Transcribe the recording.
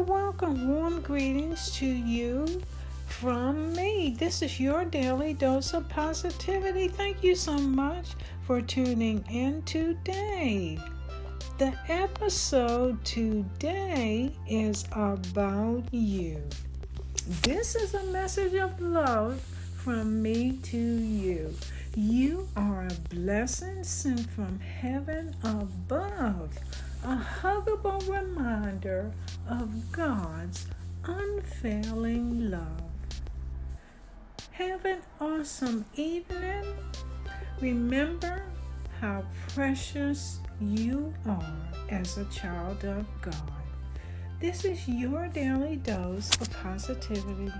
welcome warm greetings to you from me. This is your daily dose of positivity. Thank you so much for tuning in today. The episode today is about you. This is a message of love from me to you. You are a blessing sent from heaven above, a huggable reminder of God's unfailing love. Have an awesome evening. Remember how precious you are as a child of God. This is your daily dose of positivity.